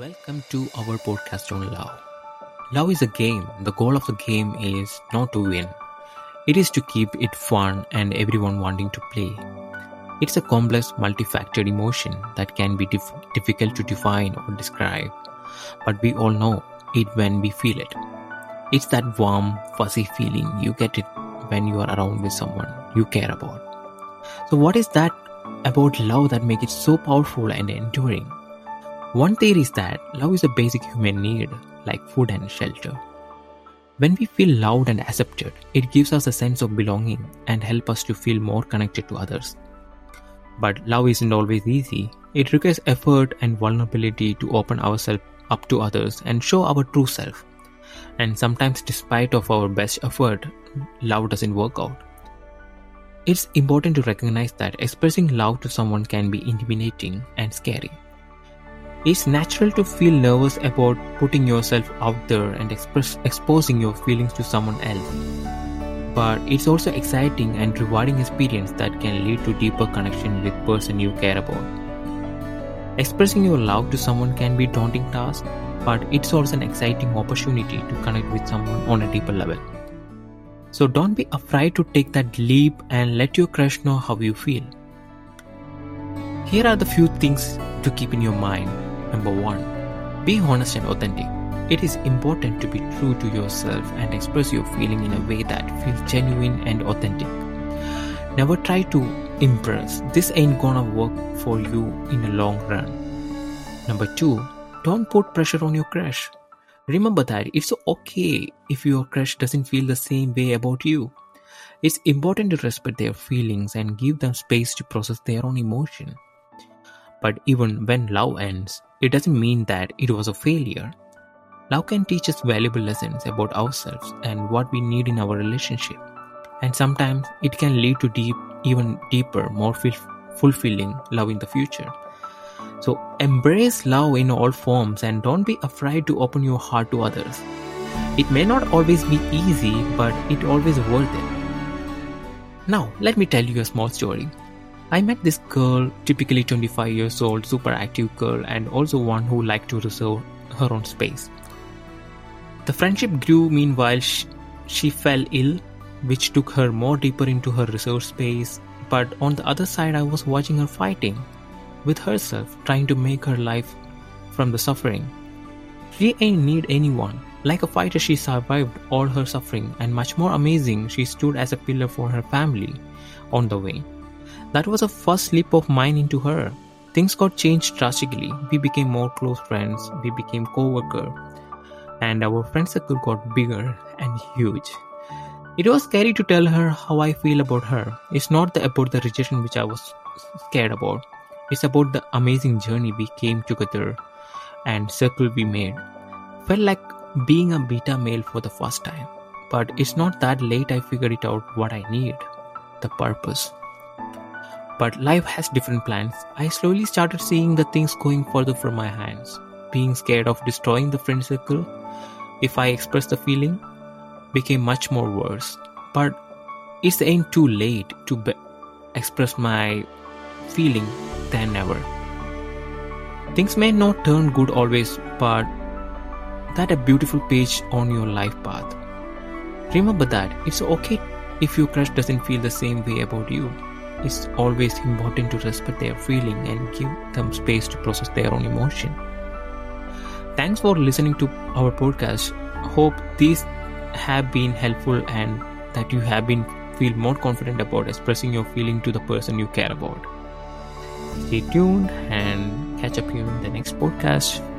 Welcome to our podcast on love. Love is a game. The goal of the game is not to win, it is to keep it fun and everyone wanting to play. It's a complex, multifactored emotion that can be dif- difficult to define or describe, but we all know it when we feel it. It's that warm, fuzzy feeling you get it when you are around with someone you care about. So, what is that about love that makes it so powerful and enduring? One theory is that love is a basic human need, like food and shelter. When we feel loved and accepted, it gives us a sense of belonging and help us to feel more connected to others. But love isn't always easy. It requires effort and vulnerability to open ourselves up to others and show our true self. And sometimes despite of our best effort, love doesn't work out. It's important to recognize that expressing love to someone can be intimidating and scary. It's natural to feel nervous about putting yourself out there and express, exposing your feelings to someone else. But it's also an exciting and rewarding experience that can lead to deeper connection with person you care about. Expressing your love to someone can be a daunting task, but it's also an exciting opportunity to connect with someone on a deeper level. So don't be afraid to take that leap and let your crush know how you feel. Here are the few things to keep in your mind. Number one, be honest and authentic. It is important to be true to yourself and express your feeling in a way that feels genuine and authentic. Never try to impress. This ain't gonna work for you in the long run. Number two, don't put pressure on your crush. Remember that it's okay if your crush doesn't feel the same way about you. It's important to respect their feelings and give them space to process their own emotion. But even when love ends, it doesn't mean that it was a failure. Love can teach us valuable lessons about ourselves and what we need in our relationship. And sometimes it can lead to deep, even deeper, more fulfilling love in the future. So embrace love in all forms and don't be afraid to open your heart to others. It may not always be easy, but it always worth it. Now, let me tell you a small story. I met this girl, typically 25 years old, super active girl, and also one who liked to reserve her own space. The friendship grew meanwhile, she, she fell ill, which took her more deeper into her reserved space. But on the other side, I was watching her fighting with herself, trying to make her life from the suffering. She ain't need anyone. Like a fighter, she survived all her suffering, and much more amazing, she stood as a pillar for her family on the way. That was a first leap of mine into her. Things got changed drastically. We became more close friends, we became co-worker, and our friend circle got bigger and huge. It was scary to tell her how I feel about her. It's not about the rejection which I was scared about. It's about the amazing journey we came together and circle we made. Felt like being a beta male for the first time. But it's not that late I figured it out what I need the purpose. But life has different plans. I slowly started seeing the things going further from my hands, being scared of destroying the friend circle. If I expressed the feeling, became much more worse. But it's ain't too late to be- express my feeling than ever. Things may not turn good always, but that a beautiful page on your life path. Remember that it's okay if your crush doesn't feel the same way about you. It's always important to respect their feeling and give them space to process their own emotion. Thanks for listening to our podcast. Hope these have been helpful and that you have been feel more confident about expressing your feeling to the person you care about. Stay tuned and catch up you in the next podcast.